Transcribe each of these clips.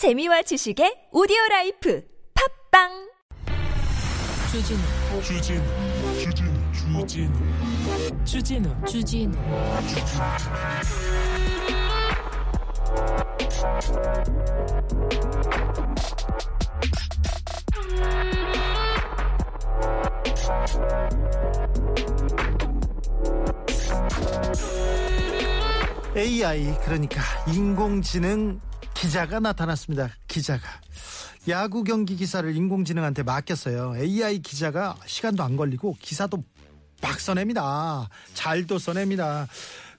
재미와 지식의 오디오 라이프 팝빵! 주진우. 주진우 주진우 주진우. 주진우 주진우. AI 그러니까 인공지능 기자가 나타났습니다. 기자가 야구 경기 기사를 인공지능한테 맡겼어요. AI 기자가 시간도 안 걸리고 기사도 막 써냅니다. 잘도 써냅니다.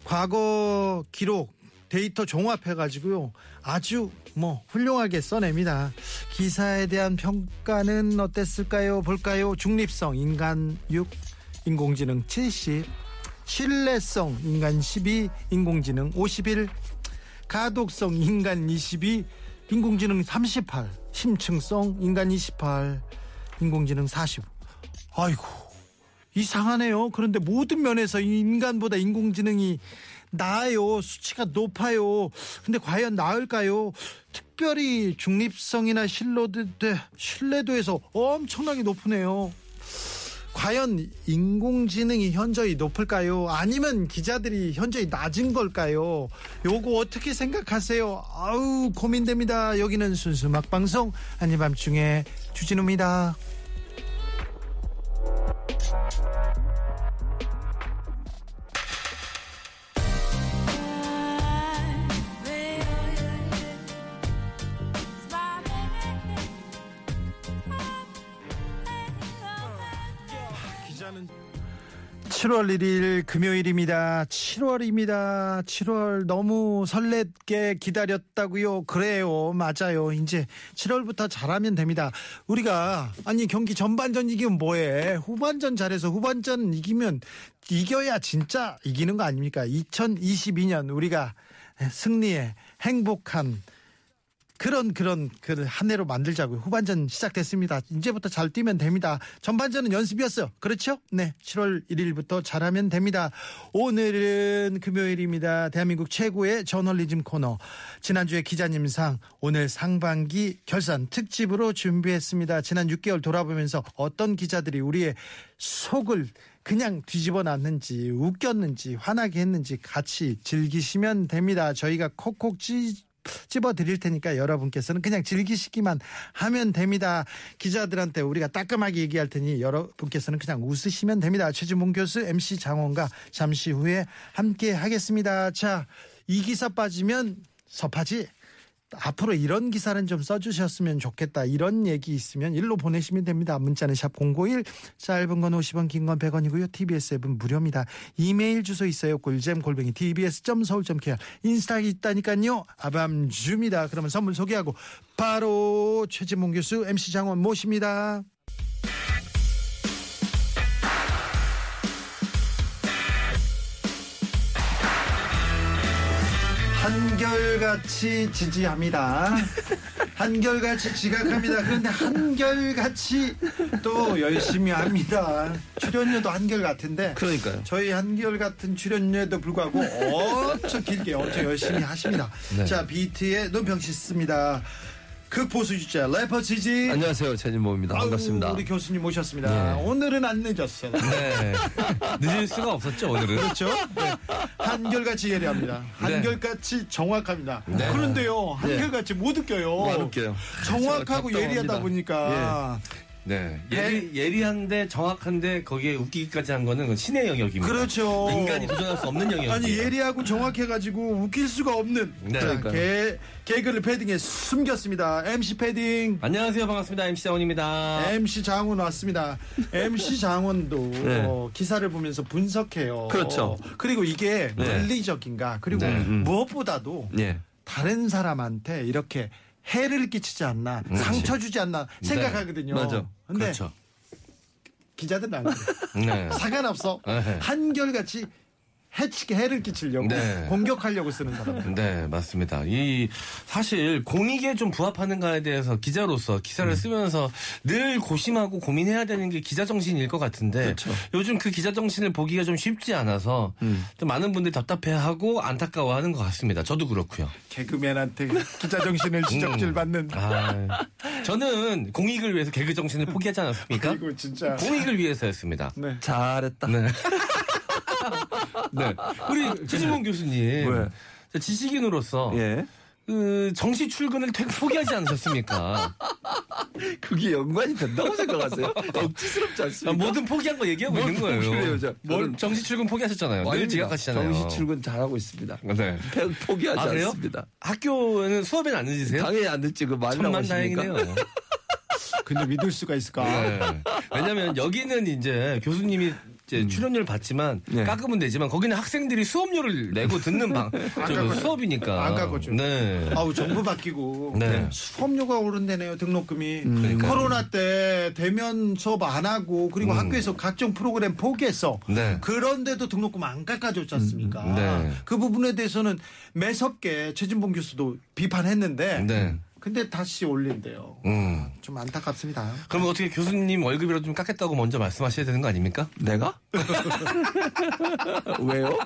과거 기록 데이터 종합해 가지고요. 아주 뭐 훌륭하게 써냅니다. 기사에 대한 평가는 어땠을까요? 볼까요? 중립성 인간 6 인공지능 70 신뢰성 인간 12 인공지능 51 가독성 인간 22 인공지능 38 심층성 인간 28 인공지능 45 아이고 이상하네요. 그런데 모든 면에서 인간보다 인공지능이 나아요. 수치가 높아요. 근데 과연 나을까요? 특별히 중립성이나 신뢰도, 신뢰도에서 엄청나게 높으네요 과연 인공지능이 현저히 높을까요? 아니면 기자들이 현저히 낮은 걸까요? 요거 어떻게 생각하세요? 아우 고민됩니다. 여기는 순수 막방송 한입밤중에 주진우입니다. 7월 1일 금요일입니다. 7월입니다. 7월 너무 설레게 기다렸다고요. 그래요. 맞아요. 이제 7월부터 잘하면 됩니다. 우리가 아니 경기 전반전 이기면 뭐해? 후반전 잘해서 후반전 이기면 이겨야 진짜 이기는 거 아닙니까? 2022년 우리가 승리에 행복한 그런 그런 그한 해로 만들자고요. 후반전 시작됐습니다. 이제부터 잘 뛰면 됩니다. 전반전은 연습이었어요. 그렇죠? 네. 7월 1일부터 잘하면 됩니다. 오늘은 금요일입니다. 대한민국 최고의 저널리즘 코너. 지난주에 기자님상 오늘 상반기 결산 특집으로 준비했습니다. 지난 6개월 돌아보면서 어떤 기자들이 우리의 속을 그냥 뒤집어 놨는지 웃겼는지 화나게 했는지 같이 즐기시면 됩니다. 저희가 콕콕 찌 집어 드릴 테니까 여러분께서는 그냥 즐기시기만 하면 됩니다. 기자들한테 우리가 따끔하게 얘기할 테니 여러분께서는 그냥 웃으시면 됩니다. 최진봉 교수, MC 장원과 잠시 후에 함께 하겠습니다. 자, 이 기사 빠지면 섭하지. 앞으로 이런 기사는 좀 써주셨으면 좋겠다. 이런 얘기 있으면 일로 보내시면 됩니다. 문자는 샵 051, 짧은 건 50원, 긴 건 100원이고요. TBS 앱은 무료입니다. 이메일 주소 있어요. 꿀잼 골뱅이 tbs.서울.kr 인스타 있다니까요. 아밤주입니다. 그러면 선물 소개하고 바로 최진봉 교수, MC 장원 모십니다. 한결같이 지지합니다. 한결같이 지각합니다. 그런데 한결같이 또 열심히 합니다. 출연료도 한결 같은데. 그러니까요. 저희 한결 같은 출연료에도 불구하고 엄청 길게 엄청 열심히 하십니다. 네. 자, 비트의 논평 씻습니다. 극보수 주자 래퍼 지지. 안녕하세요. 최진모입니다. 아우, 반갑습니다. 우리 교수님 모셨습니다. 네. 오늘은 안 늦었어요. 네. 늦을 수가 없었죠, 오늘은. 그렇죠? 네. 한결같이 예리합니다. 네. 한결같이 정확합니다. 네. 그런데요, 한결같이 못 웃겨요. 안 웃겨요. 정확하고 예리하다. 보니까. 네. 예리, 예리한데 정확한데 거기에 웃기기까지 한 거는 신의 영역입니다. 그렇죠. 인간이 도전할 수 없는 영역입니다. 아니 예리하고 정확해가지고 웃길 수가 없는 네. 그러니까요. 개, 개그를 패딩에 숨겼습니다. MC 패딩. 안녕하세요. 반갑습니다. MC 장원입니다. MC 장원 왔습니다. MC 장원도 네. 어, 기사를 보면서 분석해요. 그렇죠. 그리고 이게 네. 논리적인가 그리고 네, 음. 무엇보다도 예. 다른 사람한테 이렇게 해를 끼치지 않나 그렇지. 상처 주지 않나 생각하거든요. 네. 맞아. 근데 그렇죠. 기자들은 안 그래. 네. 상관없어. 에헤. 한결같이 해치 해를 끼치려고 네. 공격하려고 쓰는 사람. 네, 맞습니다. 이 사실 공익에 좀 부합하는가에 대해서 기자로서 기사를 쓰면서 늘 고심하고 고민해야 되는 게 기자 정신일 것 같은데 그렇죠. 요즘 그 기자 정신을 보기가 좀 쉽지 않아서 좀 많은 분들이 답답해하고 안타까워하는 것 같습니다. 저도 그렇고요. 개그맨한테 기자 정신을 지적질 받는. 아, 저는 공익을 위해서 개그 정신을 포기하지 않았습니까? 그리고 진짜. 공익을 위해서였습니다. 네. 잘했다. 네. 네. 우리 최진봉 교수님. 왜? 자, 지식인으로서 예. 그 정시 출근을 퇴- 포기하지 않으셨습니까? 그게 연관이 된다고 생각하세요? 억지스럽지 아, 않습니까? 뭐든 포기한 거 얘기하고 뭘 있는 거예요. 포기해요, 저. 뭘 정시 출근 포기하셨잖아요. 늘. 지각하시잖아요. 정시 출근 잘하고 있습니다. 네. 패- 포기하지 아, 그래요? 않습니다. 학교에는 수업에는 안 늦으세요? 당연히 안 듣지. 그 말이라고 하십니까? 다행이네요. 근데 믿을 수가 있을까? 네. 왜냐면 여기는 이제 교수님이 이제 출연료를 받지만 네. 깎으면 되지만 거기는 학생들이 수업료를 내고 듣는 방 저, 가거든요. 수업이니까 안 가거든요. 네. 아우 정부 바뀌고 네. 수업료가 오른다네요 등록금이 그러니까요. 코로나 때 대면 수업 안 하고 그리고 학교에서 각종 프로그램 포기했어 음. 네. 그런데도 등록금 안 깎아줬지 않습니까 네. 그 부분에 대해서는 매섭게 최진봉 교수도 비판했는데 네. 근데 다시 올린대요 음. 좀 안타깝습니다 그럼 어떻게 교수님 월급이라도 좀 깎겠다고 먼저 말씀하셔야 되는 거 아닙니까? 내가? 왜요?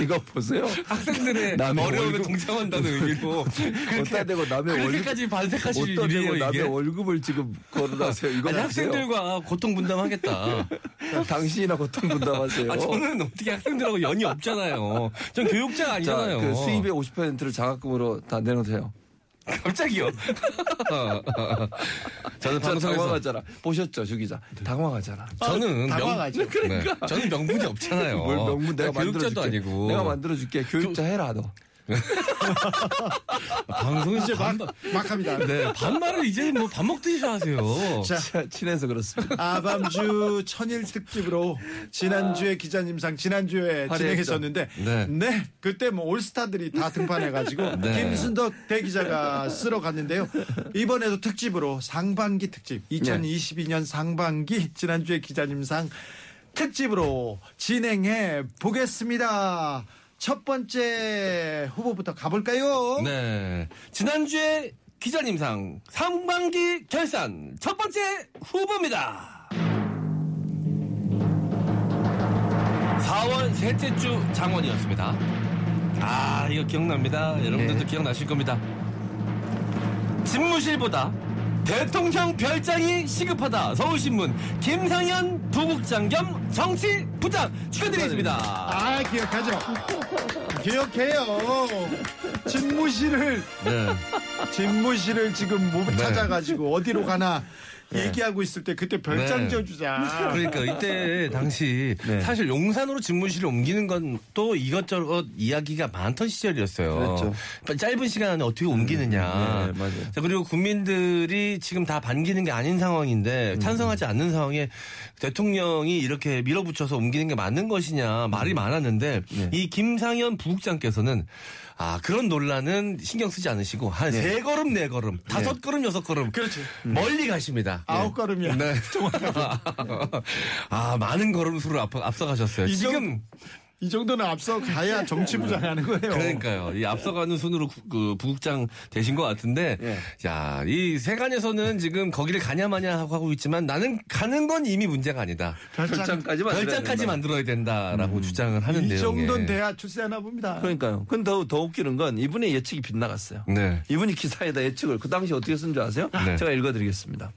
이거 보세요. 학생들의 남의 어려움에 월급- 동참한다는 의미로 어디다 대고 남의 월급 그렇게까지 반색하실 일이에요 남의 이게? 월급을 지금 거론하세요. 이거 아니? 학생들과 고통 분담하겠다. 당신이나 고통 분담하세요. 아, 저는 어떻게 학생들하고 연이 없잖아요. 전 교육자가 자, 아니잖아요. 그 수입의 50%를 장학금으로 다 내놓으세요. 갑자기요. 저는 저 방송에서 당황하잖아. 보셨죠, 주 기자? 당황하잖아. 저는 명, 당황하죠. 네. 저는 명분이 없잖아요. 뭘 명문 내가 교육자도 만들어줄게. 아니고. 내가 만들어줄게. 교육자 해라 너. 방송에서 이제 막, 반말, 막 합니다 네, 반말을 이제 뭐 밥 먹듯이 하세요. 자 친- 친해서 그렇습니다. 아밤주 천일 특집으로 지난주에 기자님상 지난주에 화려했죠. 진행했었는데 네. 네. 그때 뭐 올스타들이 다 등판해 가지고 네. 김순덕 대기자가 쓸어 갔는데요 이번에도 특집으로 상반기 특집 2022년 상반기 지난주에 기자님상 특집으로 진행해 보겠습니다 첫 번째 후보부터 가볼까요? 네. 지난주에 기자님상 상반기 결산 첫 번째 후보입니다. 4월 셋째 주 장원이었습니다. 아, 이거 기억납니다. 여러분들도 기억나실 겁니다. 집무실보다 대통령 별장이 시급하다. 서울신문 김상현 부국장 겸 정치 부장 축하드리겠습니다. 아 기억하죠 기억해요 집무실을 네. 집무실을 지금 못 네. 찾아가지고 어디로 가나 얘기하고 있을 때 그때 별장 네. 지어주자. 그러니까 이때 당시 네. 사실 용산으로 집무실을 옮기는 건 또 이것저것 이야기가 많던 시절이었어요. 그랬죠. 짧은 시간 안에 어떻게 옮기느냐. 네, 맞아요. 자, 그리고 국민들이 지금 다 반기는 게 아닌 상황인데 음. 찬성하지 않는 상황에 대통령이 이렇게 밀어붙여서 옮기는 게 맞는 것이냐 음. 말이 많았는데 네. 이 김상현 부국장께서는 아 그런 논란은 신경 쓰지 않으시고 한 네. 세 걸음 네 걸음 다섯 걸음 여섯 걸음 그렇지. 멀리 가십니다. 아홉 걸음이야. 네. 아, 많은 걸음 수를 앞, 앞서가셨어요. 지금, 이 정도는 앞서 가야 정치부장 하는 거예요. 그러니까요. 이 앞서가는 순으로 구- 그 부국장 되신 것 같은데, 예. 자, 이 세간에서는 지금 거기를 가냐 마냐 하고 하고 있지만 나는 가는 건 이미 문제가 아니다. 별장까지 된다. 만들어야 된다라고 주장을 하는 이. 정도는 돼야 출세하나 봅니다. 그러니까요. 근데 더, 더 웃기는 건 이분의 예측이 빗나갔어요. 네. 이분이 기사에다 예측을 그 당시 어떻게 쓴 줄 아세요? 네. 제가 읽어드리겠습니다.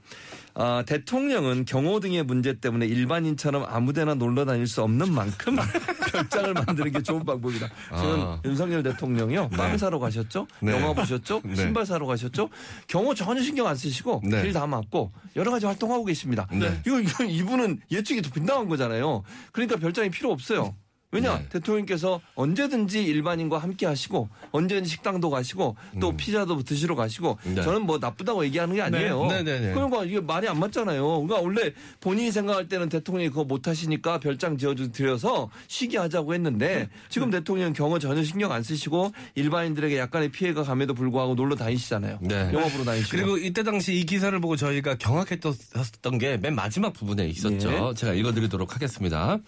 아, 대통령은 경호 등의 문제 때문에 일반인처럼 아무데나 놀러 다닐 수 없는 만큼 별장을 만드는 게 좋은 방법이다. 지금 아. 윤석열 대통령이요. 빵 사러 가셨죠? 네. 영화 보셨죠? 네. 신발 사러 가셨죠? 경호 전혀 신경 안 쓰시고 네. 길다 막고 여러 가지 활동하고 계십니다. 네. 이거, 이거 이분은 예측이 더 빗나간 거잖아요. 그러니까 별장이 필요 없어요. 왜냐 네. 대통령께서 언제든지 일반인과 함께 하시고 언제든지 식당도 가시고 또 피자도 드시러 가시고 음. 네. 저는 뭐 나쁘다고 얘기하는 게 아니에요. 네, 네, 네. 그러니까 이게 말이 안 맞잖아요. 그러니까 원래 본인이 생각할 때는 대통령이 그거 못 하시니까 별장 지어주 드려서 쉬게 하자고 했는데 지금 대통령은 경호 전혀 신경 안 쓰시고 일반인들에게 약간의 피해가 감에도 불구하고 놀러 다니시잖아요. 네. 보러 다니시고. 그리고 이때 당시 이 기사를 보고 저희가 경악했던 게 맨 마지막 부분에 있었죠. 예. 제가 읽어드리도록 하겠습니다.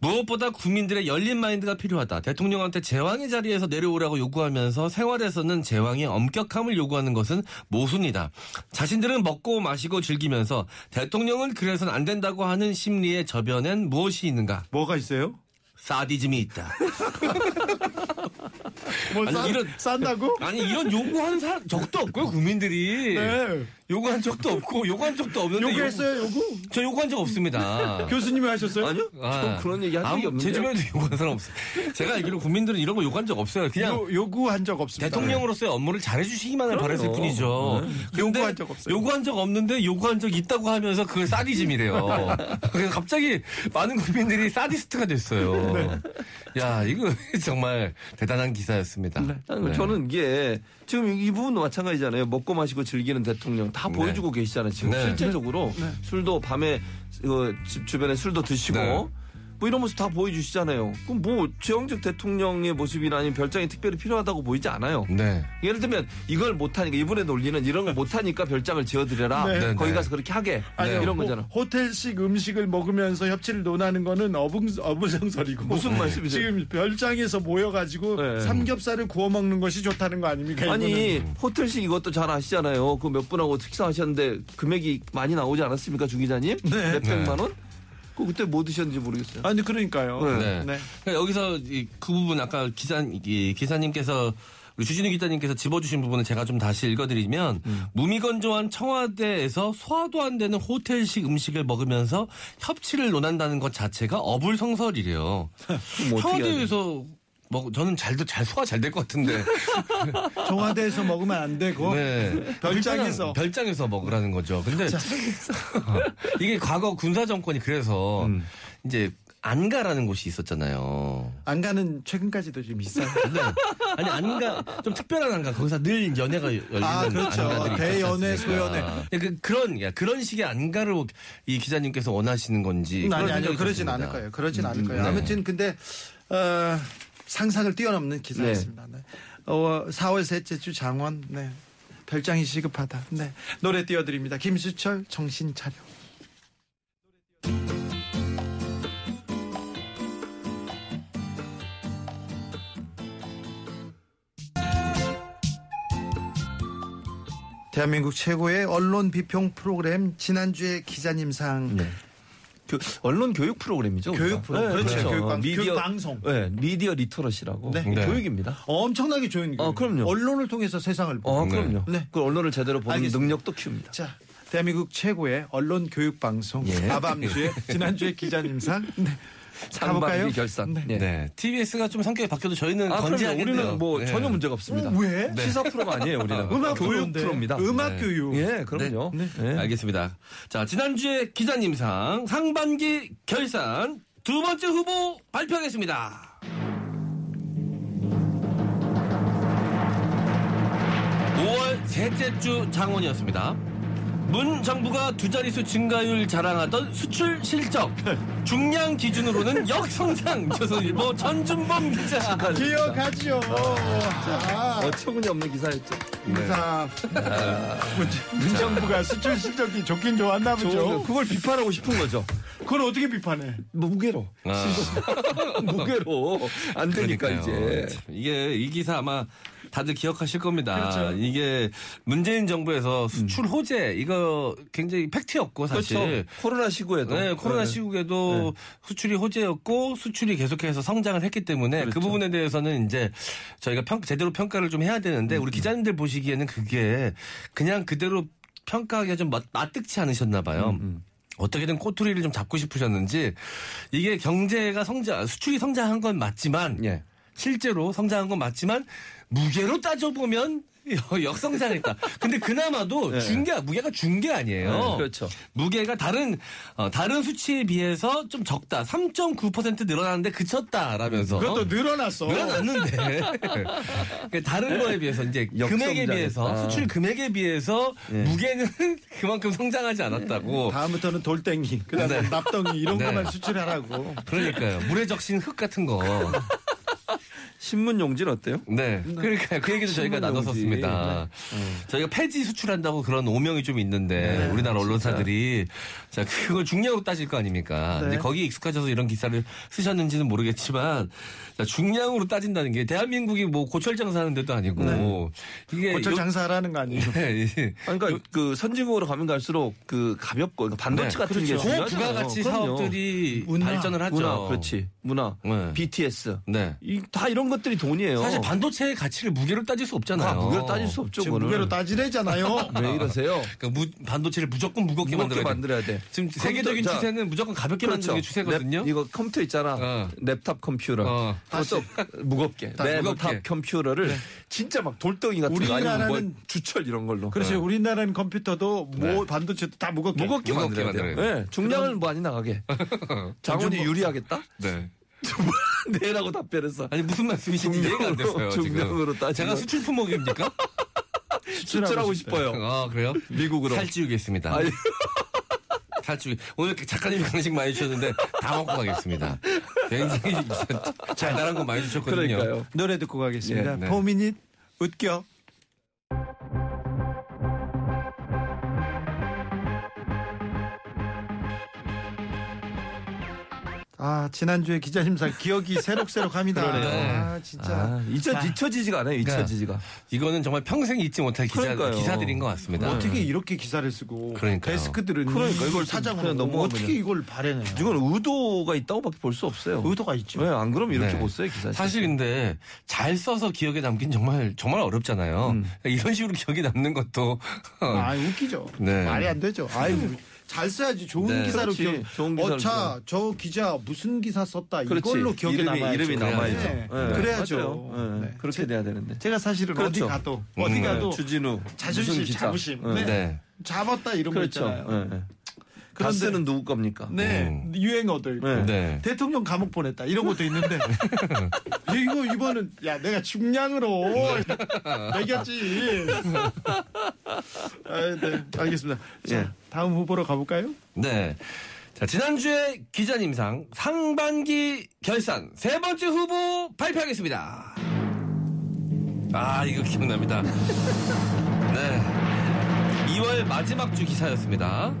무엇보다 국민들의 열린 마인드가 필요하다. 대통령한테 제왕의 자리에서 내려오라고 요구하면서 생활에서는 제왕의 엄격함을 요구하는 것은 모순이다. 자신들은 먹고 마시고 즐기면서 대통령은 그래서는 안 된다고 하는 심리의 저변엔 무엇이 있는가? 뭐가 있어요? 사디즘이 있다. 뭐 아니, 싼, 이런- 싼다고? 아니 이런 요구하는 사람 적도 없고요 국민들이 네. 요구한 적도 없고 요구한 적도 없는데 요구했어요, 요구? 저 요구한 적 없습니다. 교수님이 하셨어요? 아니요? 저 그런 얘기 한 적이 아무- 제. 주변에도 요구한 사람 없어요. 제가 알기로 국민들은 이런 거 요구한 적 없어요. 그냥 요, 요구한 적 없습니다. 대통령으로서의 업무를 잘해주시기만을 바랬을 뿐이죠. 근데 요구한 적 없어요. 요구한 적 없는데 요구한 적 있다고 하면서 그걸 사디즘이래요. 그래서 갑자기 많은 국민들이 사디스트가 됐어요. 네. 야 이거 정말 대단한 기사였습니다. 아니, 뭐 네. 저는 이게 지금 이 부분도 마찬가지잖아요. 먹고 마시고 즐기는 대통령 다 네. 보여주고 계시잖아요. 지금 네. 실제적으로 술도 밤에 어, 집 주변에 술도 드시고 네. 뭐 이런 모습 다 보여주시잖아요. 그럼 뭐 제왕적 대통령의 모습이나 아니면 별장이 특별히 필요하다고 보이지 않아요. 네. 예를 들면 이걸 못하니까 이분의 논리는 이런 걸 못하니까 별장을 지어드려라. 네. 네, 거기 네. 가서 그렇게 하게 아니요, 이런 호- 거잖아. 호텔식 음식을 먹으면서 협치를 논하는 거는 어붕, 어부성설이고. 무슨 말씀이세요? 지금 별장에서 모여가지고 네. 삼겹살을 구워 먹는 것이 좋다는 거 아닙니까? 아니 이거는? 호텔식 이것도 잘 아시잖아요. 그 몇 분하고 식사하셨는데 금액이 많이 나오지 않았습니까, 주 기자님? 네. 몇 백만 원? 그 그때 뭐 드셨는지 모르겠어요. 아니, 그러니까요. 네. 네. 그러니까 여기서 이- 그 부분 아까 기사 이 기사님께서 우리 주진우 기자님께서 집어주신 부분을 제가 좀 다시 읽어드리면 음. 무미건조한 청와대에서 소화도 안 되는 호텔식 음식을 먹으면서 협치를 논한다는 것 자체가 어불성설이래요. 청와대에서 먹 저는 잘도 잘 소화 잘 될 것 같은데 청와대에서 먹으면 안 되고. 네. 별장에서. 별장에서 먹으라는 거죠. 근데 이게 과거 군사 정권이 그래서 음. 이제 안 가라는 곳이 있었잖아요. 안 가는 최근까지도 좀 있어요. 근데 아니 안가 좀 특별한 안가 거기서 늘 연애가 열리는 아, 그렇죠. 안가들이 대연애? 소연애. 예, 그, 그런 야, 그런 식의 안가로 이 기자님께서 원하시는 건지 음, 아니, 아니요. 그러진. 않을 거예요. 그러진 않을 거예요. 네. 아무튼, 근데, 어, 상상을 뛰어넘는 기사였습니다. 네. 어, 4월 셋째 주 장원, 네. 별장이 시급하다. 네. 노래 띄워드립니다. 김수철, 정신 차려. 대한민국 최고의 언론 비평 프로그램 지난주에 기자님상 그 언론 교육 프로그램이죠. 교육. 프로그램. 그렇죠. 교육 방- 미디어 교육 방송. 네, 미디어 literacy라고 네. 네. 교육입니다. 엄청나게 좋은 어, 그럼요. 언론을 통해서 세상을 어, 네. 그럼요. 네. 그 언론을 제대로 보는 알겠습니다. 능력도 키웁니다. 자, 대한민국 최고의 언론 교육 방송 예. 아밤주의 지난주에 기자님상 네. 가볼까요? 상반기 결산. 네. 네. 네, TBS가 좀 성격이 바뀌어도 저희는 아. 건재하겠네요. 우리는 뭐 네. 전혀 문제가 없습니다. 왜? 시사 프로가 아니에요, 우리는. 음악 교육. 프로입니다. 음악 네. 교육. 예, 그럼요. 네. 네. 알겠습니다. 자, 지난주에 기자님상 상반기 결산 두 번째 후보 발표하겠습니다. 5월 셋째 주 장원이었습니다. 문 정부가 두 자릿수 증가율 자랑하던 수출 실적 중량 기준으로는 역성장 조선일보 전준범 기자 기억하죠. 자, 어처구니 없는 기사였죠. 인사. 문- 문정부가 수출 실적이 좋긴 좋았나 저, 보죠. 그걸 비판하고 싶은 거죠. 그걸 어떻게 비판해? 무게로. 아. 무게로. 안 되니까 그러니까요. 이제. 참, 이게 이 기사 아마 다들 기억하실 겁니다. 그렇죠. 이게 문재인 정부에서 수출 호재 이거 굉장히 팩트였고 사실. 그렇죠. 코로나 시국에도. 네, 코로나 네. 시국에도 수출이 호재였고 수출이 계속해서 성장을 했기 때문에 그 그렇죠. 부분에 대해서는 이제 저희가 평, 제대로 평가를 좀 해야 되는데 음. 우리 기자님들 보시기에는 그게 그냥 그대로 평가하기가 좀 맛, 맛득치 않으셨나 봐요. 음, 어떻게든 꼬투리를 좀 잡고 싶으셨는지 이게 경제가 성장, 수출이 성장한 건 맞지만 예. 실제로 성장한 건 맞지만 무게로 따져보면 역성장했다. 근데 그나마도 네. 중계 무게가 준게 아니에요. 네, 그렇죠. 무게가 다른 어, 다른 수치에 비해서 좀 적다. 3.9% 늘어났는데 그쳤다라면서 그것도 늘어났어. 늘어났는데 그러니까 다른 거에 비해서 이제 금액에 역성장했다. 비해서 수출 금액에 비해서 예. 무게는 그만큼 성장하지 않았다고. 다음부터는 돌덩이, 그다음에 네. 납덩이 이런 네. 것만 수출하라고. 그러니까요. 물에 적신 흙 같은 거. 신문 용지는 어때요? 네. 그러니까 그 얘기도 저희가 나눴었습니다. 저희가 폐지 수출한다고 그런 오명이 좀 있는데 우리나라 언론사들이 자 그걸 중량으로 따질 거 아닙니까? 네. 근데 거기에 익숙하셔서 이런 기사를 쓰셨는지는 모르겠지만 자, 중량으로 따진다는 게 대한민국이 뭐 고철 장사하는 데도 아니고 이게 고철 요- 장사하는 거 아니에요? 네, 이- 그러니까 그 선진국으로 가면 갈수록 그 가볍고 그러니까 반도체 네. 같은 게 그렇죠. 중요하잖아요. 고부가가치 그럼요. 사업들이 문화, 발전을 하죠. 문화, 그렇지. 문화, 네. BTS. 네. 이, 다 이런 것들이 돈이에요. 사실 반도체의 가치를 무게로 따질 수 없잖아요. 아, 무게로 따질 수 없죠. 무게로 따지래잖아요. 왜 이러세요? 그러니까 무- 반도체를 무조건 무겁게, 무겁게 만들어야 돼. 만들어야 돼. 지금 세계적인 컴퓨터- 자, 추세는 무조건 가볍게 그렇죠. 만드는 게 추세거든요. 랩- 이거 컴퓨터 있잖아. 어. 랩탑 컴퓨터. 어. 그것도 무겁게. 다 랩탑 무겁게. 컴퓨터를 진짜 막 돌덩이 같은 거 아니면 뭐 우리나라는- 주철 이런 걸로. 그렇죠. 우리나라는 컴퓨터도 뭐 네. 반도체도 다 무겁게. 무겁게, 무겁게 만들어야 돼요. 만들어야 네, 중량을 많이 나가게. 장훈이 유리하겠다? 네. 네라고 답변했어. 아니 무슨 말씀이신지 이해가 안 됐어요. 지금. 중량으로 따지면 제가 수출 품목입니까? 수출하고 싶어요. 아 그래요? 미국으로. 살찌우겠습니다. 살찌우. 오늘 작가님이 간식 많이 주셨는데 다 먹고 가겠습니다. 굉장히 잘나란 거 많이 주셨거든요. 그러니까요. 노래 듣고 가겠습니다. 예, 네. 포미닛 웃겨. 아 지난주에 기자님상 기억이 새록새록합니다. 그러네요. 아 진짜. 아, 잊혀, 아. 잊혀지지가 않아요, 잊혀지지가. 이거는 정말 평생 잊지 못할 기자, 그러니까요. 기사들인 것 같습니다. 어떻게 이렇게 기사를 쓰고 그러니까요. 데스크들은 그러니까 이걸 사장으로 그냥 넘어 넘어가면 어떻게 이걸 발해내요? 이건 의도가 있다고밖에 볼 수 없어요. 의도가 있죠. 왜 안 그러면 이렇게 네. 못 써요, 기사. 사실 근데 잘 써서 기억에 남긴 정말 정말 어렵잖아요. 음. 그러니까 이런 식으로 기억에 남는 것도 아 웃기죠. 네. 말이 안 되죠. 아유 잘 써야지 좋은 네. 기사로 그렇지. 기억. 좋은 기사로 어차 저 기자 무슨 기사 썼다 그렇지. 이걸로 기억에 이름이, 남아야죠. 이름이 남아야죠. 네. 네. 그래야죠. 네. 네. 그렇게 돼야 되는데. 제가 사실은 그렇죠. 어디 가도 어디 음, 가도 주진우. 자존심. 자부심. 네. 네. 네. 잡았다 이런 거 그렇죠. 있잖아요. 네, 네. 그런데- 가스는 누구 겁니까? 네, 음. 유행어들. 있고. 네. 네. 대통령 감옥 보냈다 이런 것도 있는데 이거 이번은 야 내가 중량으로 매겼지. 아, 네, 알겠습니다. 자, 예. 다음 후보로 가볼까요? 네. 자, 지난주에 기자님상 상반기 결산 세 번째 후보 발표하겠습니다. 아, 이거 기억납니다. 네. 2월 마지막 주 기사였습니다.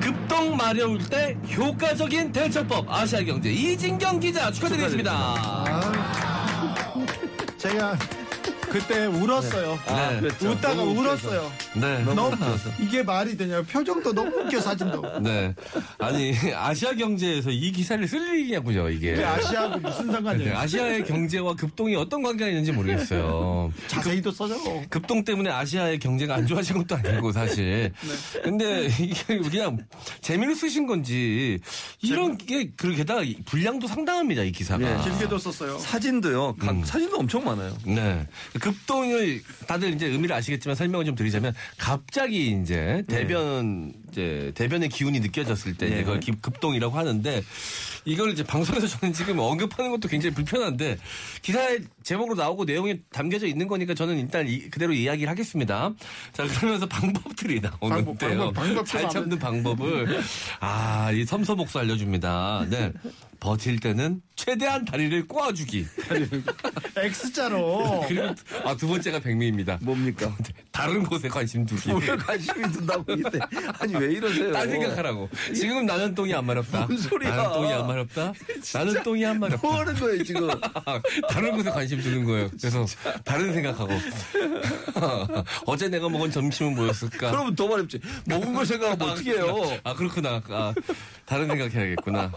급동 마려울 때 효과적인 대처법 아시아경제 이진경 기자 축하드리겠습니다. 아, 제가 그때 울었어요. 네. 그랬죠. 웃다가 너무 웃겨서. 울었어요. 네. 너무 이게 말이 되냐? 표정도 너무 웃겨 사진도. 네. 아니, 아시아 경제에서 이 기사를 쓸 일이냐고요, 이게. 이게 아시아하고 무슨 네, 상관이에요? 아시아의 경제와 급동이 어떤 관계가 있는지 모르겠어요. 자세히도 써줘. 급동 때문에 아시아의 경제가 안 좋아진 것도 아니고 사실. 근데 이게 그냥 재미로 쓰신 건지 이런 게 그 게다가 분량도 상당합니다 이 기사가. 네, 길게도 썼어요. 사진도요. 각- 음. 사진도 엄청 많아요. 네. 급동을 다들 이제 의미를 아시겠지만 설명을 좀 드리자면 갑자기 이제 대변 이제 대변의 기운이 느껴졌을 때 네. 이걸 기- 급동이라고 하는데 이걸 이제 방송에서 저는 지금 언급하는 것도 굉장히 불편한데 기사의 제목으로 나오고 내용이 담겨져 있는 거니까 저는 일단 이- 그대로 이야기를 하겠습니다. 자 그러면서 방법들이 나오는데요. 방법, 방법 잘좀 잡는 방법을 아 이 섬서복수 알려줍니다. 네. 버틸 때는 최대한 다리를 꼬아주기. X자로. 그리고 아, 두 번째가 백미입니다. 뭡니까? 다른 곳에 관심 두기. 왜 관심이 든다고 이때 아니 왜 이러세요? 딴 생각하라고. 지금 나는 똥이 안 마렵다. 뭔 소리야. 나는 똥이 안 마렵다. 나는 똥이 안 마렵다. 뭐 하는 거예요 지금? 다른 곳에 관심 두는 거예요. 그래서 다른 생각하고. 어제 내가 먹은 점심은 뭐였을까? 그러면 더 말했지. 먹은 걸 생각하면 어떻게 해요? 아, 그렇구나. 아, 다른 생각해야겠구나.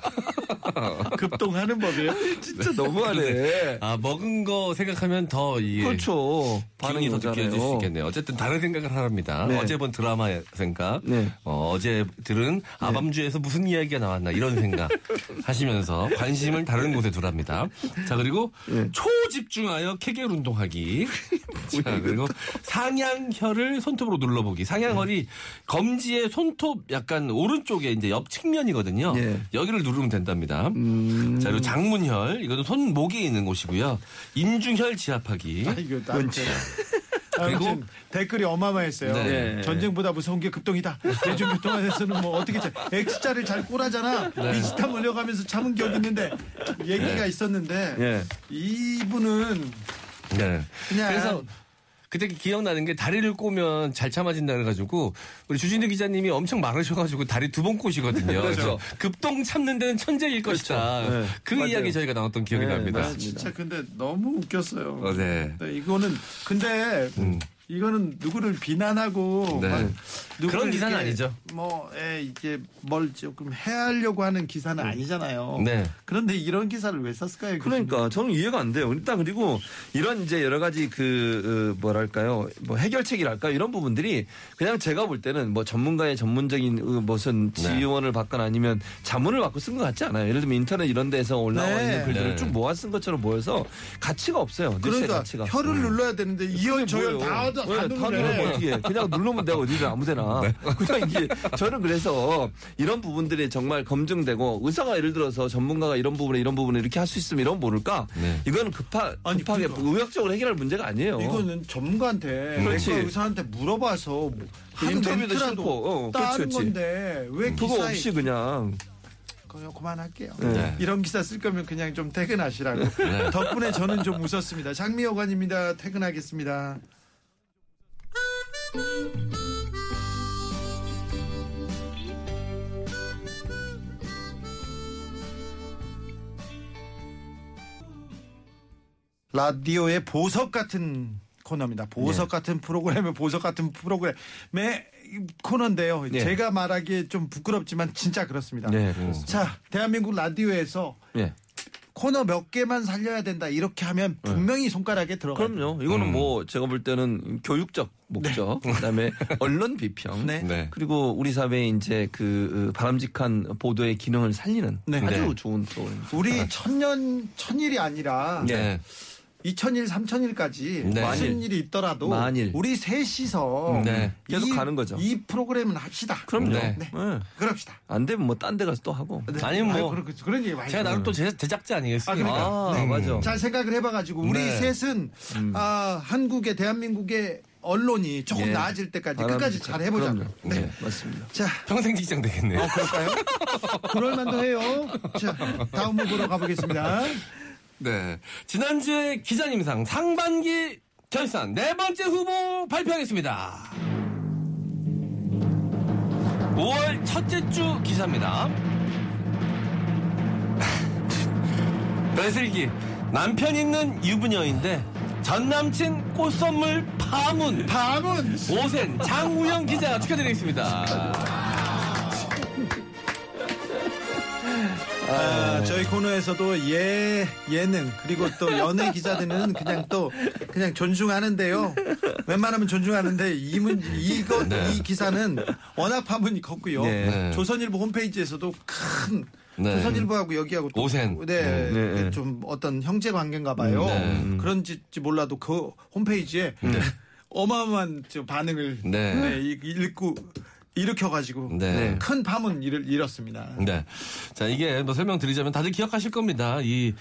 급동하는 법 이에요. 진짜 너무하네. 아, 먹은 거 생각하면 더 이게. 그렇죠. 반응이 더 느껴질 수. 있겠네요. 어쨌든 다른 생각을 하랍니다. 네. 어제 본 드라마 생각, 네. 어, 제 들은 아밤주에서 무슨 이야기가 나왔나 이런 생각 하시면서 관심을 다른 곳에 두랍니다. 자 그리고 네. 초집중하여 케겔 운동하기. 자 그리고 상향혈을 손톱으로 눌러보기. 상향혈이 검지의 손톱 약간 오른쪽에 이제 옆 측면이거든요. 네. 여기를 누르면 된답니다. 음. 자 그리고 장 문혈 이거는 손 목에 있는 곳이고요. 인중혈 지압하기. 아, 이거 나한테. 아무튼 댓글이 어마어마했어요. 네. 전쟁보다 무서운 게 급동이다. 대중교통안에서는 뭐 어떻게 자- X자를 잘 꼬라잖아. 비슷한 몰려가면서 참은 기억이 있는데 얘기가 있었는데 예. 이분은 네. 그냥 그래서 그때 기억나는 게 다리를 꼬면 잘 참아진다 그래가지고 우리 주진우 기자님이 엄청 말하셔가지고 다리 두 번 꼬시거든요. 그래서 급동 참는 데는 천재일 것이다. 네. 그 맞아요. 이야기 저희가 나눴던 기억이 네, 납니다. 맞습니다. 진짜 근데 너무 웃겼어요. 어, 네. 네, 이거는 근데 이거는 누구를 비난하고 네. 그런 기사는 아니죠. 뭐 에, 이게 뭘 조금 해하려고 하는 기사는 아니잖아요. 네. 그런데 이런 기사를 왜 썼을까요? 그러니까 저는 이해가 안 돼요. 일단 그리고 이런 이제 여러 가지 그 어, 뭐랄까요 뭐 해결책이랄까 이런 부분들이 그냥 제가 볼 때는 뭐 전문가의 전문적인 어, 무슨 네. 지원을 받거나 아니면 자문을 받고 쓴 것 같지 않아요. 예를 들면 인터넷 이런 데서 올라와 네. 있는 글들을 네. 쭉 모아 쓴 것처럼 보여서 가치가 없어요. 그러니까 가치가. 혀를 눌러야 되는데 이열 저열 다, 다, 다 왜, 다 누르면 누르네. 어떻게 해. 그냥 누르면 되고 어디든 아무데나 그냥 이게 저는 그래서 이런 부분들이 정말 검증되고 의사가 예를 들어서 전문가가 이런 부분에 이런 부분에 이렇게 할 수 있으면 이런 거 모를까 네. 이거는 급하, 아니, 급하게 그러니까. 의학적으로 해결할 문제가 아니에요 이거는 전문가한테 그렇지. 내과 의사한테 물어봐서 뭐 인터뷰도 싫고, 어, 그렇지, 따는 그렇지. 건데 왜 그거 기사에 없이 그냥 그만할게요. 네. 이런 기사 쓸 거면 그냥 좀 퇴근하시라고. 덕분에 저는 좀 웃었습니다. 장미여관입니다. 퇴근하겠습니다. 라디오의 보석 같은 코너입니다. 보석 같은 프로그램의 보석 같은 프로그램의 코너인데요. 네. 제가 말하기에 좀 부끄럽지만 진짜 그렇습니다. 네, 그렇습니다. 자, 대한민국 라디오에서 예. 코너 몇 개만 살려야 된다. 이렇게 하면 분명히 손가락에 들어가요. 그럼요. 이거는 뭐 제가 볼 때는 교육적 목적, 그다음에 언론 비평, 네. 네. 그리고 우리 사회의 이제 그 바람직한 보도의 기능을 살리는 네. 아주 네. 좋은 프로그램입니다. 우리 천년 천일이 아니라 네. 2000일, 3000일까지 네. 무슨 일이 있더라도 만일. 우리 셋이서 네. 계속 이- 가는 거죠. 이 프로그램은 합시다. 그럼요. 네. 네. 예. 그럽시다. 안 되면 뭐 딴 데 가서 또 하고. 네. 아니, 뭐. 아유, 그런, 그런 얘기 많이 제가 나름. 또 제, 제작자 아니겠습니까? 아, 그러니까. 아, 맞아. 잘 생각을 해봐가지고 우리 네. 셋은 아, 한국의 대한민국의 언론이 조금 예. 나아질 때까지 끝까지 잘 해보자. 네. 네, 맞습니다. 자, 평생 직장 되겠네요. 그럴까요? 그럴 만도 해요. 자, 다음 후보로 가보겠습니다. 네. 지난주에 기자님상 상반기 결산 네 번째 후보 발표하겠습니다. 5월 첫째 주 기사입니다. 배슬기 남편 있는 유부녀인데 전 남친 꽃 선물 파문 다음은 오센 장우영 기자 축하드리겠습니다. 아, 저희 코너에서도 예 예능 그리고 또 연예 기자들은 그냥 또 그냥 존중하는데요. 웬만하면 존중하는데 이문 이거 네. 이 기사는 워낙 파문이 컸고요. 네. 조선일보 홈페이지에서도 큰 네. 조선일보하고 여기하고 또 오센. 네, 네, 네. 좀 어떤 형제 관계인가 봐요. 네. 그런지 몰라도 그 홈페이지에 어마어마한 저 반응을 네. 네, 이- 읽고 일으켜가지고 네. 큰 파문 일, 잃었습니다. 네. 자, 이게 뭐 설명드리자면 다들 기억하실 겁니다. 이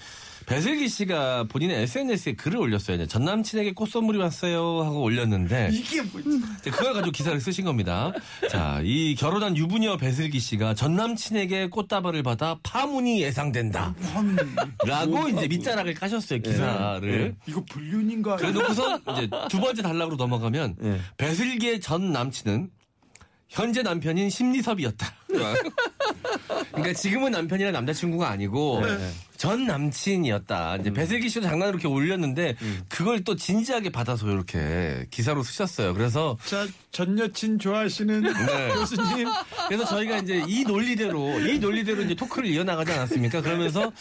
배슬기 씨가 본인의 SNS에 글을 올렸어요. 전 남친에게 꽃 선물이 왔어요 하고 올렸는데 이게 뭐 이제 그걸 가지고 기사를 쓰신 겁니다. 자, 이 결혼한 유부녀 배슬기 씨가 전 남친에게 꽃다발을 받아 파문이 예상된다. 라고 이제 밑자락을 까셨어요, 기사를. 이거 불륜인가? 그래 놓고서 이제 두 번째 단락으로 넘어가면 예. 배슬기의 전 남친은 현재 남편인 심리섭이었다. 그러니까 지금은 남편이랑 남자친구가 아니고 전 남친이었다. 이제 배슬기 씨도 장난으로 이렇게 올렸는데 그걸 또 진지하게 받아서 이렇게 기사로 쓰셨어요. 그래서 자, 전 여친 좋아하시는 네. 교수님. 그래서 저희가 이제 이 논리대로 이 논리대로 이제 토크를 이어나가지 않았습니까? 그러면서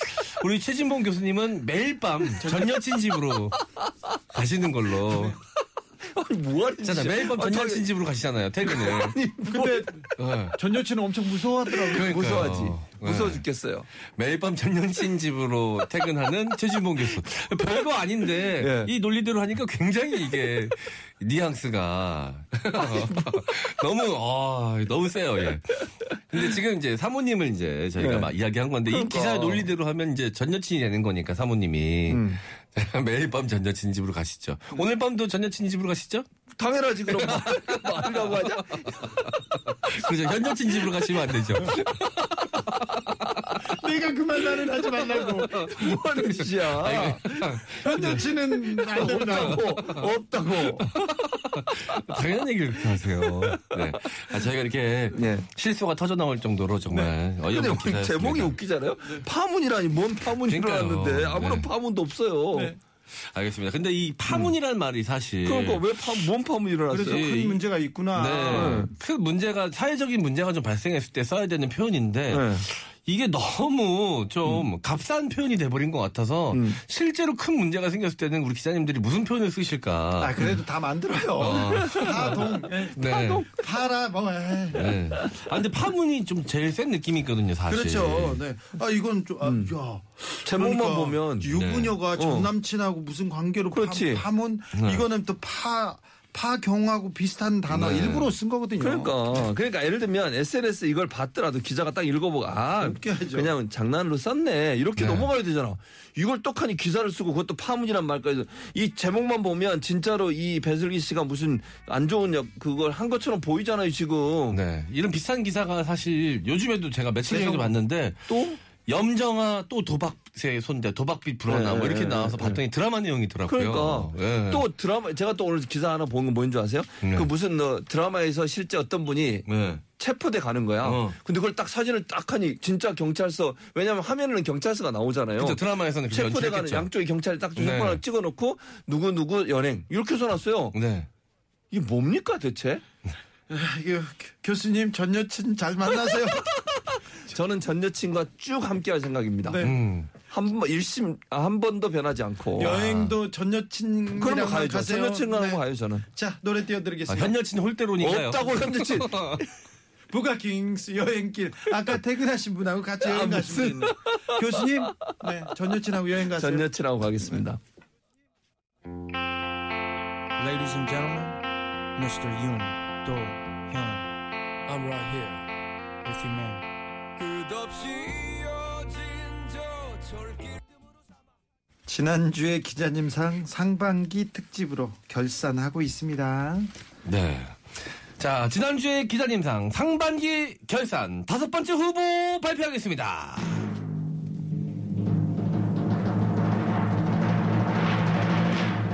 우리 최진봉 교수님은 매일 밤 전 여친 집으로 가시는 걸로. 뭐하는 잖아 매일 밤전 여친 집으로 가시잖아요. 퇴근을. 근데 네. 전 여친은 엄청 무서워하더라고요. 그러니까요. 무서워하지. 네. 무서워 죽겠어요. 매일 밤 전 여친 집으로 퇴근하는 최진봉 교수. 별거 아닌데 예. 이 논리대로 하니까 굉장히 이게 뉘앙스가 너무 아 너무 세요. 예. 근데 지금 이제 사모님을 이제 저희가 네. 막 이야기한 건데 이 그러니까. 기사의 논리대로 하면 이제 전 여친이 되는 거니까 사모님이 음. 매일 밤 전 여친 집으로 가시죠. 오늘 밤도 전 여친 집으로 가시죠? 당연하지 그럼 말이라고 하냐? 그죠. 현 여친 집으로 가시면 안 되죠. 내가 그 말을 하지 말라고. 뭐 하는 짓이야? 현 여친은 안 된다고. 없다고. 당연한 얘기를 그렇게 하세요. 네. 아, 저희가 이렇게 네. 실수가 터져 나올 정도로 정말 근데 어이없는 기사였습니다. 제목이 웃기잖아요. 파문이라니 뭔 파문이 그러니까요. 일어났는데 아무런 네. 파문도 없어요. 네. 알겠습니다. 근데 이 파문이라는 말이 사실 그러니까 왜 파, 뭔 파문이 일어났어요? 그래서 이- 큰 문제가 있구나. 네. 큰 문제가 사회적인 문제가 좀 발생했을 때 써야 되는 표현인데 네. 이게 너무 좀 값싼 표현이 돼버린 것 같아서 음. 실제로 큰 문제가 생겼을 때는 우리 기자님들이 무슨 표현을 쓰실까? 아, 그래도 다 만들어요. 파동, 예, 네. 파라, 뭐, 예. 네. 아 근데 파문이 좀 제일 센 느낌이 있거든요, 사실. 그렇죠. 네. 아, 이건 좀, 아, 야. 제목만 그러니까 보면 유부녀가 네. 전 어. 남친하고 무슨 관계로 그렇지. 파, 문 네. 이거는 또 파, 파경하고 비슷한 단어 네. 일부러 쓴 거거든요. 그러니까 그러니까 예를 들면 SNS 이걸 봤더라도 기자가 딱 읽어보고 아 웃겨야죠. 그냥 장난으로 썼네 이렇게 네. 넘어가야 되잖아. 이걸 떡하니 기사를 쓰고 그것도 파문이란 말까지 이 제목만 보면 진짜로 이 배슬기 씨가 무슨 안 좋은 역 그걸 한 것처럼 보이잖아요 지금. 네. 이런 비슷한 기사가 사실 요즘에도 제가 며칠 전에도 봤는데 또 염정아 또 도박세 손대 도박빚 불어나 네, 뭐 이렇게 네, 나와서 네. 봤더니 드라마 내용이더라고요. 그러니까 예. 또 드라마 제가 또 오늘 기사 하나 본 건 뭔지 아세요? 네. 그 무슨 어, 드라마에서 실제 어떤 분이 네. 체포대 가는 거야. 어. 근데 그걸 딱 사진을 딱 하니 진짜 경찰서 왜냐면 화면에는 경찰서가 나오잖아요. 그죠 드라마에서는 체포대 가는. 양쪽에 경찰이 딱 네. 핸폰을 찍어놓고 누구 누구 연행 이렇게 써놨어요. 네. 이게 뭡니까 대체? 아, 이게 교수님 전 여친 잘 만나세요. 저는 전 여친과 쭉 함께할 생각입니다. 네. 음. 한번 일심 아, 한 번도 변하지 않고. 여행도 전 여친이랑 그럼 가야죠. 가세요. 전 여친과 네. 가요 저는. 자 노래 아, 띄워드리겠습니다. 현 여친 홀대로니까요. 없다고 현 여친. 부가킹스 여행길 아까 퇴근하신 분하고 같이 여행 아, 가신 분 있네. 교수님 네, 전 여친하고 여행 가세요. 전 여친하고 가겠습니다. Ladies and gentlemen, Mr. Yoon Do Hyun. I'm right here. If you may. 지난주에 기자님 상 상반기 특집으로 결산하고 있습니다. 네. 자, 지난주에 기자님상 상반기 결산 다섯 번째 후보 발표하겠습니다.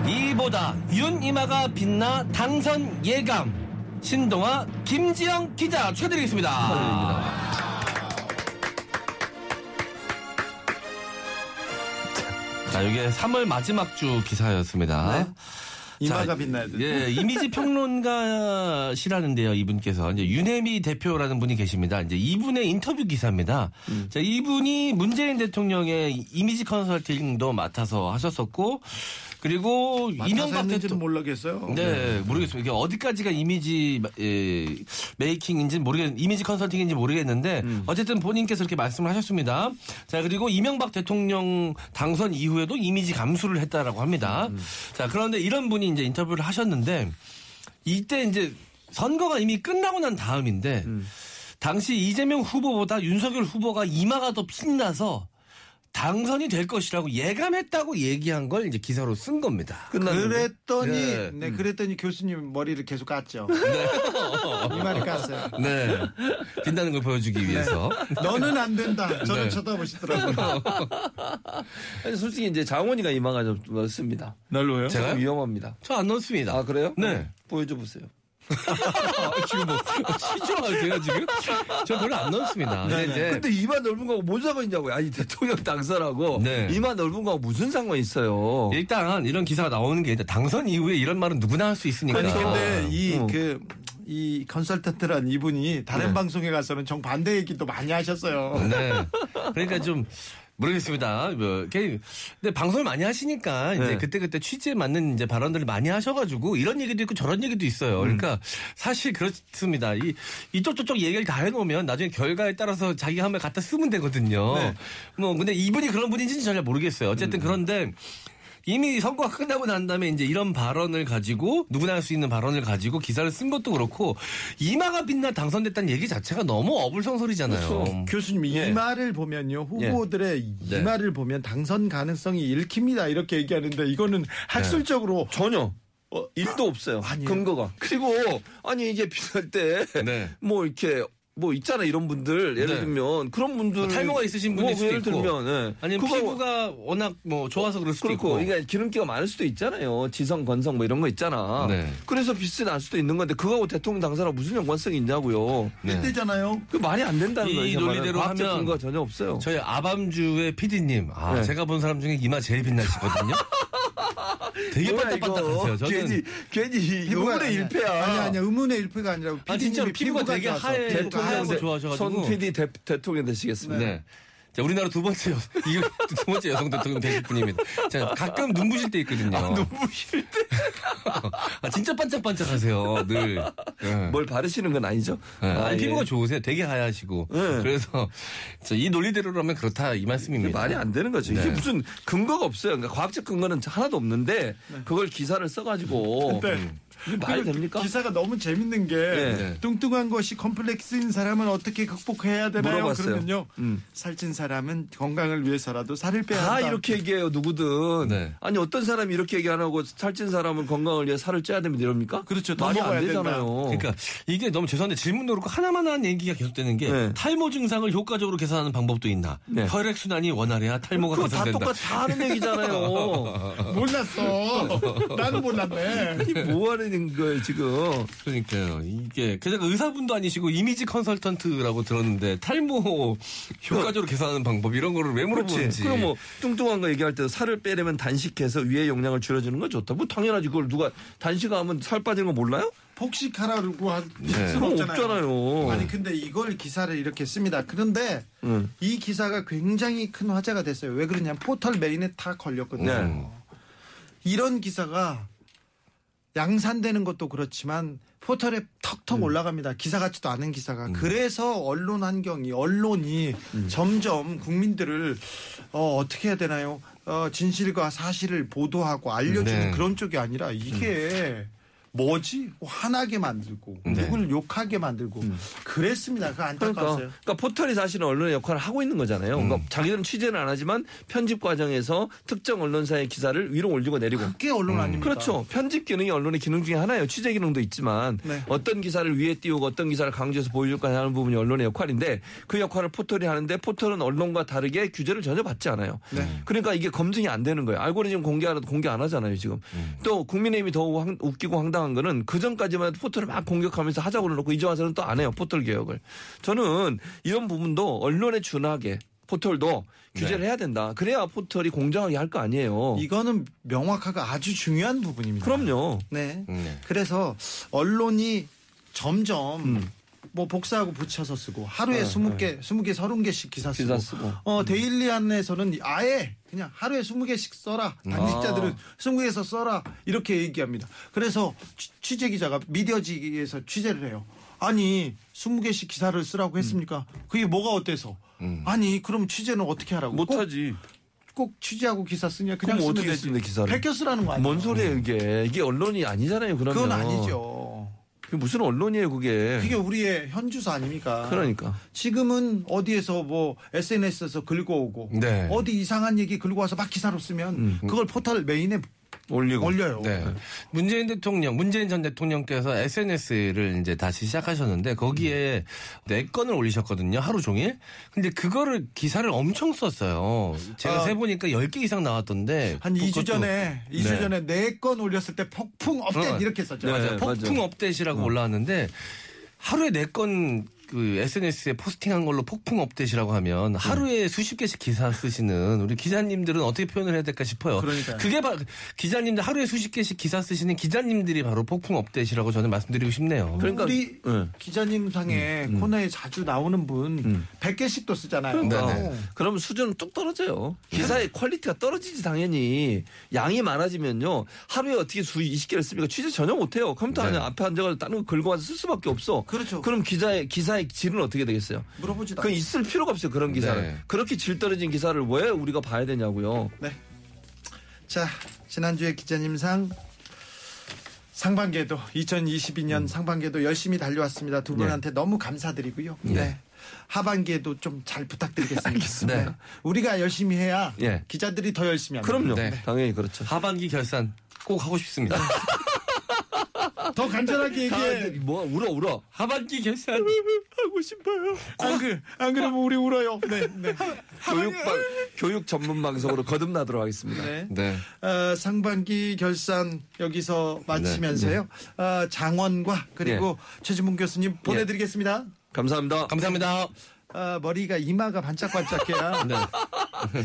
이보다 윤 이마가 빛나 당선 예감. 신동아 김지영 기자 축하드리겠습니다. 자, 이게 3월 마지막 주 기사였습니다. 네. 이마가 자, 빛나야 돼. 예, 이미지 평론가시라는데요, 이분께서. 이제 윤혜미 대표라는 분이 계십니다. 이제 이분의 인터뷰 기사입니다. 음. 자, 이분이 문재인 대통령의 이미지 컨설팅도 맡아서 하셨었고, 그리고 이명박 대통령. 모르겠어요. 네, 모르겠어요. 이게 어디까지가 이미지 에, 메이킹인지 모르겠, 이미지 컨설팅인지 모르겠는데 음. 어쨌든 본인께서 이렇게 말씀을 하셨습니다. 자 그리고 이명박 대통령 당선 이후에도 이미지 감수를 했다라고 합니다. 음. 자 그런데 이런 분이 이제 인터뷰를 하셨는데 이때 이제 선거가 이미 끝나고 난 다음인데 음. 당시 이재명 후보보다 윤석열 후보가 이마가 더 빛나서 당선이 될 것이라고 예감했다고 얘기한 걸 이제 기사로 쓴 겁니다. 끝났는데. 그랬더니 네. 네. 그랬더니 교수님 머리를 계속 깠죠. 네. 이마를 깠어요. 네. 빛나는 걸 보여주기 위해서. 너는 안 된다. 저를 네. 쳐다보시더라고요. 아니, 솔직히 이제 장원이가 이마가 좀 넓습니다. 널로요? 제가요? 좀 위험합니다. 저안 넣습니다. 아 그래요? 네. 보여줘 보세요. 지금 뭐, 시청하세요, 지금? 저 별로 안 넣습니다. 근데 이제. 근데 이마 넓은 거하고 뭔 상관 있냐고요. 아니 대통령 당선하고 네. 이마 넓은 거하고 무슨 상관 있어요. 일단 이런 기사가 나오는 게 당선 이후에 이런 말은 누구나 할 수 있으니까. 아니 근데 어. 이그이 컨설턴트란 이분이 다른 네. 방송에 가서는 정반대 얘기도 많이 하셨어요. 네. 그러니까 좀 모르겠습니다. 뭐, 근데 방송을 많이 하시니까 이제 네. 그때 그때 취지에 맞는 이제 발언들을 많이 하셔가지고 이런 얘기도 있고 저런 얘기도 있어요. 그러니까 사실 그렇습니다. 이, 이쪽 저쪽 얘기를 다 해놓으면 나중에 결과에 따라서 자기 한번 갖다 쓰면 되거든요. 네. 뭐, 근데 이분이 그런 분인지는 잘 모르겠어요. 어쨌든 그런데 이미 선거가 끝나고 난 다음에 이제 이런 발언을 가지고 누구나 할 수 있는 발언을 가지고 기사를 쓴 것도 그렇고 이마가 빛나 당선됐다는 얘기 자체가 너무 어불성설이잖아요. 그렇죠. 교수님 예. 이 말을 보면요 후보들의 이 네. 말을 보면 당선 가능성이 읽힙니다 이렇게 얘기하는데 이거는 학술적으로 전혀 어, 일도 없어요. 아니에요. 근거가. 그리고 아니 이제 비쌀 때뭐 네. 이렇게 뭐 있잖아 이런 분들 예를 네. 들면 그런 분들 뭐 탈모가 있으신 분일 뭐 수도 예를 있고. 들면 예. 아니면 그거 피부가 워낙 뭐 좋아서 그럴 수도 그렇고 있고. 그러니까 기름기가 많을 수도 있잖아요. 지성, 건성 뭐 이런 거 있잖아. 네. 그래서 빚이 날 수도 있는 건데 그거하고 대통령 당사랑 무슨 연관성이 있냐고요. 네. 이때잖아요. 그 말이 안 된다는 이 거예요. 이 논리대로 하면 근거가 전혀 없어요. 저희 아밤주의 PD님, 아, 네. 제가 본 사람 중에 이마 제일 빛나시거든요. 되게. 저는 괜히 괜히 의문의 일패야. 아니 아니야 의문의 일패가 아니라 아, 진짜로 PD님이 피부가 되게 하얘- 피부가 하얘고 하얘서 좋아하셔가지고. 선 PD 대, 대통령 되시겠습니다. 네. 자, 우리나라 두 번째 여, 두 번째 여성 대통령 되실 분입니다. 자, 가끔 눈부실 때 있거든요. 눈부실 때. 아, 진짜 반짝반짝하세요, 늘. 예. 뭘 바르시는 건 아니죠? 예. 아, 아니, 예. 피부가 좋으세요. 되게 하얗시고. 네. 그래서 자, 이 논리대로라면 그렇다 이 말씀입니다. 말이 안 되는 거죠. 이게 네. 무슨 근거가 없어요. 그러니까 과학적 근거는 하나도 없는데 그걸 기사를 써가지고 네. 음. 말이 됩니까? 기사가 너무 재밌는 게 네. 뚱뚱한 것이 컴플렉스인 사람은 어떻게 극복해야 되나요? 물어봤어요. 그러면요. 음. 살찐 사람은 건강을 위해서라도 살을 빼야 다 한다. 이렇게 얘기해요, 누구든. 네. 아니, 어떤 사람이 이렇게 얘기 안 하고 살찐 사람은 건강을 위해 살을 쪄야 됩니다, 이럽니까? 그렇죠. 더 말이 먹어야 안 된다. 되잖아요. 그러니까 이게 너무 죄송한데 질문도 그렇고 하나만 하는 얘기가 계속되는 게 네. 탈모 증상을 효과적으로 개선하는 방법도 있나? 네. 혈액 순환이 원활해야 탈모가 그거 다 개선된다. 똑같이 다 하는 얘기잖아요. 몰랐어. 나는 몰랐네. 이게 뭐 하는 거예요, 지금. 그러니까요. 이게 게다가 의사분도 아니시고 이미지 컨설턴트라고 들었는데 탈모 효과적으로 개선하는 방법 이런 거를 왜 물어보는지. 그럼 뭐 뚱뚱한 거 얘기할 때 살을 빼려면 단식해서 위에 용량을 줄여주는 건 좋다. 뭐 당연하지. 그걸 누가 단식하면 살 빠지는 거 몰라요? 폭식하라고 할 네. 수는 없잖아요. 아니 근데 이걸 기사를 이렇게 씁니다. 그런데 응. 이 기사가 굉장히 큰 화제가 됐어요. 왜 그러냐면 포털 메인에 다 걸렸거든요. 네. 이런 기사가 양산되는 것도 그렇지만 포털에 턱턱 올라갑니다. 기사 같지도 않은 기사가. 그래서 언론 환경이 언론이 점점 국민들을 어, 어떻게 해야 되나요? 어, 진실과 사실을 보도하고 알려주는 네. 그런 쪽이 아니라 이게 뭐지? 화나게 만들고 네. 누굴 욕하게 만들고 그랬습니다. 그 그러니까, 안타까웠어요. 그러니까 포털이 사실은 언론의 역할을 하고 있는 거잖아요. 그러니까 음. 자기들은 취재는 안 하지만 편집 과정에서 특정 언론사의 기사를 위로 올리고 내리고. 그게 언론 아닙니까? 그렇죠. 편집 기능이 언론의 기능 중에 하나예요. 취재 기능도 있지만 네. 어떤 기사를 위에 띄우고 어떤 기사를 강조해서 보여줄까 하는 부분이 언론의 역할인데 그 역할을 포털이 하는데 포털은 언론과 다르게 규제를 전혀 받지 않아요. 네. 그러니까 이게 검증이 안 되는 거예요. 알고리즘 공개하라도 공개 안 하잖아요, 지금. 또 국민의힘이 더 황- 웃기고 황당 한 거는 그 전까지만 해도 포털을 막 공격하면서 하자고 그러놓고 이제 와서는 또 안 해요, 포털 개혁을. 저는 이런 부분도 언론에 준하게 포털도 규제를 해야 된다. 그래야 포털이 공정하게 할 거 아니에요. 이거는 명확하게 아주 중요한 부분입니다. 그럼요. 네. 네. 그래서 언론이 점점 음. 뭐 복사하고 붙여서 쓰고 하루에 네, 스무 개 스무 개 서른 개씩 기사 쓰고, 기사 쓰고. 어 데일리안에서는 아예 그냥 하루에 스무 개씩 써라 당직자들은 아. 스무 개에서 써라 이렇게 얘기합니다. 그래서 취- 취재 기자가 미디어지에서 취재를 해요. 아니 스무 개씩 기사를 쓰라고 했습니까? 그게 뭐가 어때서? 음. 아니 그럼 취재는 어떻게 하라고? 꼭, 못하지. 꼭 취재하고 기사 쓰냐? 그냥 쓰면 어떻게. 쓰는데, 기사를? 베껴 쓰라는 거 아니에요? 뭔 소리예요, 이게. 이게 언론이 아니잖아요, 그러면. 그건 아니죠. 그게 무슨 언론이에요, 그게. 그게 우리의 현주소 아닙니까? 그러니까. 지금은 어디에서 뭐 SNS에서 긁어오고 네. 어디 이상한 얘기 긁고 와서 막 기사로 쓰면 음. 그걸 포털 메인에 올리고. 올려요. 네. 문재인 대통령, 문재인 전 대통령께서 SNS를 이제 다시 시작하셨는데 거기에 네 건을 올리셨거든요. 하루 종일. 근데 그거를 기사를 엄청 썼어요. 제가 아. 세 보니까 10개 이상 나왔던데. 한 2주 그것도- 전에 2주 네. 전에 네 건 올렸을 때 폭풍 업데이트 어. 이렇게 썼죠. 네. 맞아요. 폭풍 맞아요. 업데이트라고 올라왔는데 하루에 네 건 그 SNS에 포스팅한 걸로 폭풍 업데이트라고 하면 하루에 수십 개씩 기사 쓰시는 우리 기자님들은 어떻게 표현을 해야 될까 싶어요. 그러니까요. 그게 바, 기자님들 하루에 수십 개씩 기사 쓰시는 기자님들이 바로 폭풍 업데이트라고 저는 말씀드리고 싶네요. 그러니까 우리 네. 기자님 상에 코너에 자주 나오는 분 음. 100개씩도 쓰잖아요. 그러니까 네네. 그러면 수준은 뚝 떨어져요. 기사의 퀄리티가 떨어지지 당연히 양이 많아지면요 하루에 어떻게 수 20개를 씁니까? 취재 전혀 못 해요. 컴퓨터 네. 안에 앞에 앉아가지고 다른 거 긁어 와서 쓸 수밖에 없어. 그렇죠. 그럼 기자의 기사 의 질은 어떻게 되겠어요? 물어보지도 그 있을 필요가 없어요 그런 기사를. 네. 그렇게 질 떨어진 기사를 왜 우리가 봐야 되냐고요. 네. 자, 지난주에 기자님상 상반기에도 2022년 상반기에도 열심히 달려왔습니다. 두 분한테 너무 감사드리고요. 네. 네. 하반기에도 좀 잘 부탁드리겠습니다. 알겠습니다. 네. 우리가 열심히 해야 예. 기자들이 더 열심히 합니다. 그럼요. 네. 당연히 그렇죠. 하반기 결산 꼭 하고 싶습니다. 더 간절하게 얘기해. 뭐 울어 울어. 하반기 결산. 하고 싶어요. 안, 그, 안 그러면 우리 울어요. 네, 네. 교육 방 교육 전문 방송으로 거듭나도록 하겠습니다. 네. 네. 어, 상반기 결산 여기서 마치면서요. 어, 장원과 그리고 최진문 교수님 보내드리겠습니다. 감사합니다. 감사합니다. 어, 머리가 이마가 반짝반짝해야. 네.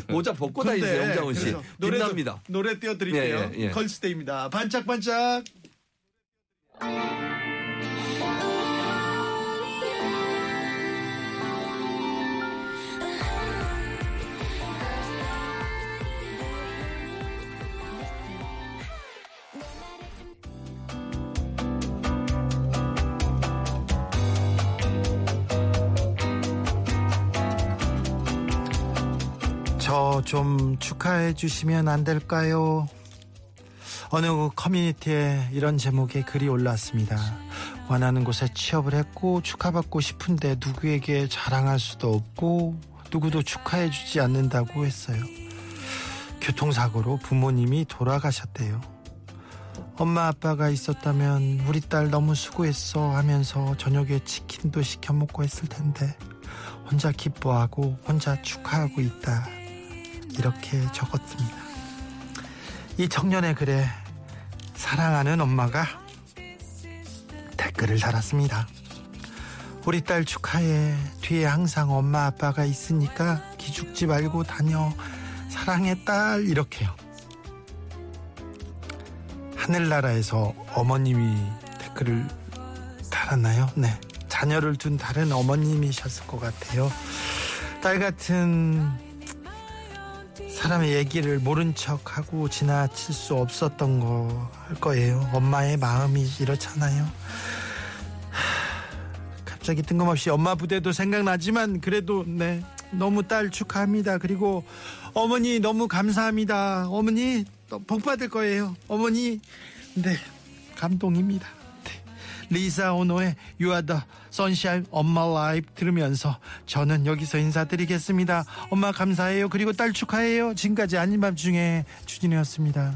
모자 벗고 다니세요, 홍장훈 씨. 노래도- 빛납니다. 노래 띄워드릴게요. 예, 예, 예. 걸스데이입니다. 반짝반짝. 저좀 축하해 주시면 안 될까요? 어느 커뮤니티에 이런 제목의 글이 올랐습니다. 원하는 곳에 취업을 했고 축하받고 싶은데 누구에게 자랑할 수도 없고 누구도 축하해 주지 않는다고 했어요. 교통사고로 부모님이 돌아가셨대요. 엄마 아빠가 있었다면 우리 딸 너무 수고했어 하면서 저녁에 치킨도 시켜 먹고 했을 텐데 혼자 기뻐하고 혼자 축하하고 있다. 이렇게 적었습니다. 이 청년의 글에 사랑하는 엄마가 댓글을 달았습니다. 우리 딸 축하해. 뒤에 항상 엄마 아빠가 있으니까 기죽지 말고 다녀. 사랑해 딸 이렇게요. 하늘나라에서 어머님이 댓글을 달았나요? 네. 자녀를 둔 다른 어머님이셨을 것 같아요. 딸 같은 사람의 얘기를 모른 척하고 지나칠 수 없었던 거할 거예요. 엄마의 마음이 이렇잖아요. 하, 갑자기 뜬금없이 엄마 부대도 생각나지만 그래도 네 너무 딸 축하합니다. 그리고 어머니 너무 감사합니다. 어머니 또복 받을 거예요. 어머니 네 감동입니다. 네. 리사 오노의 You Are the Sunshine of My Life 들으면서 저는 여기서 인사드리겠습니다. 엄마 감사해요. 그리고 딸 축하해요. 지금까지 아닌 밤 중에 주진이었습니다.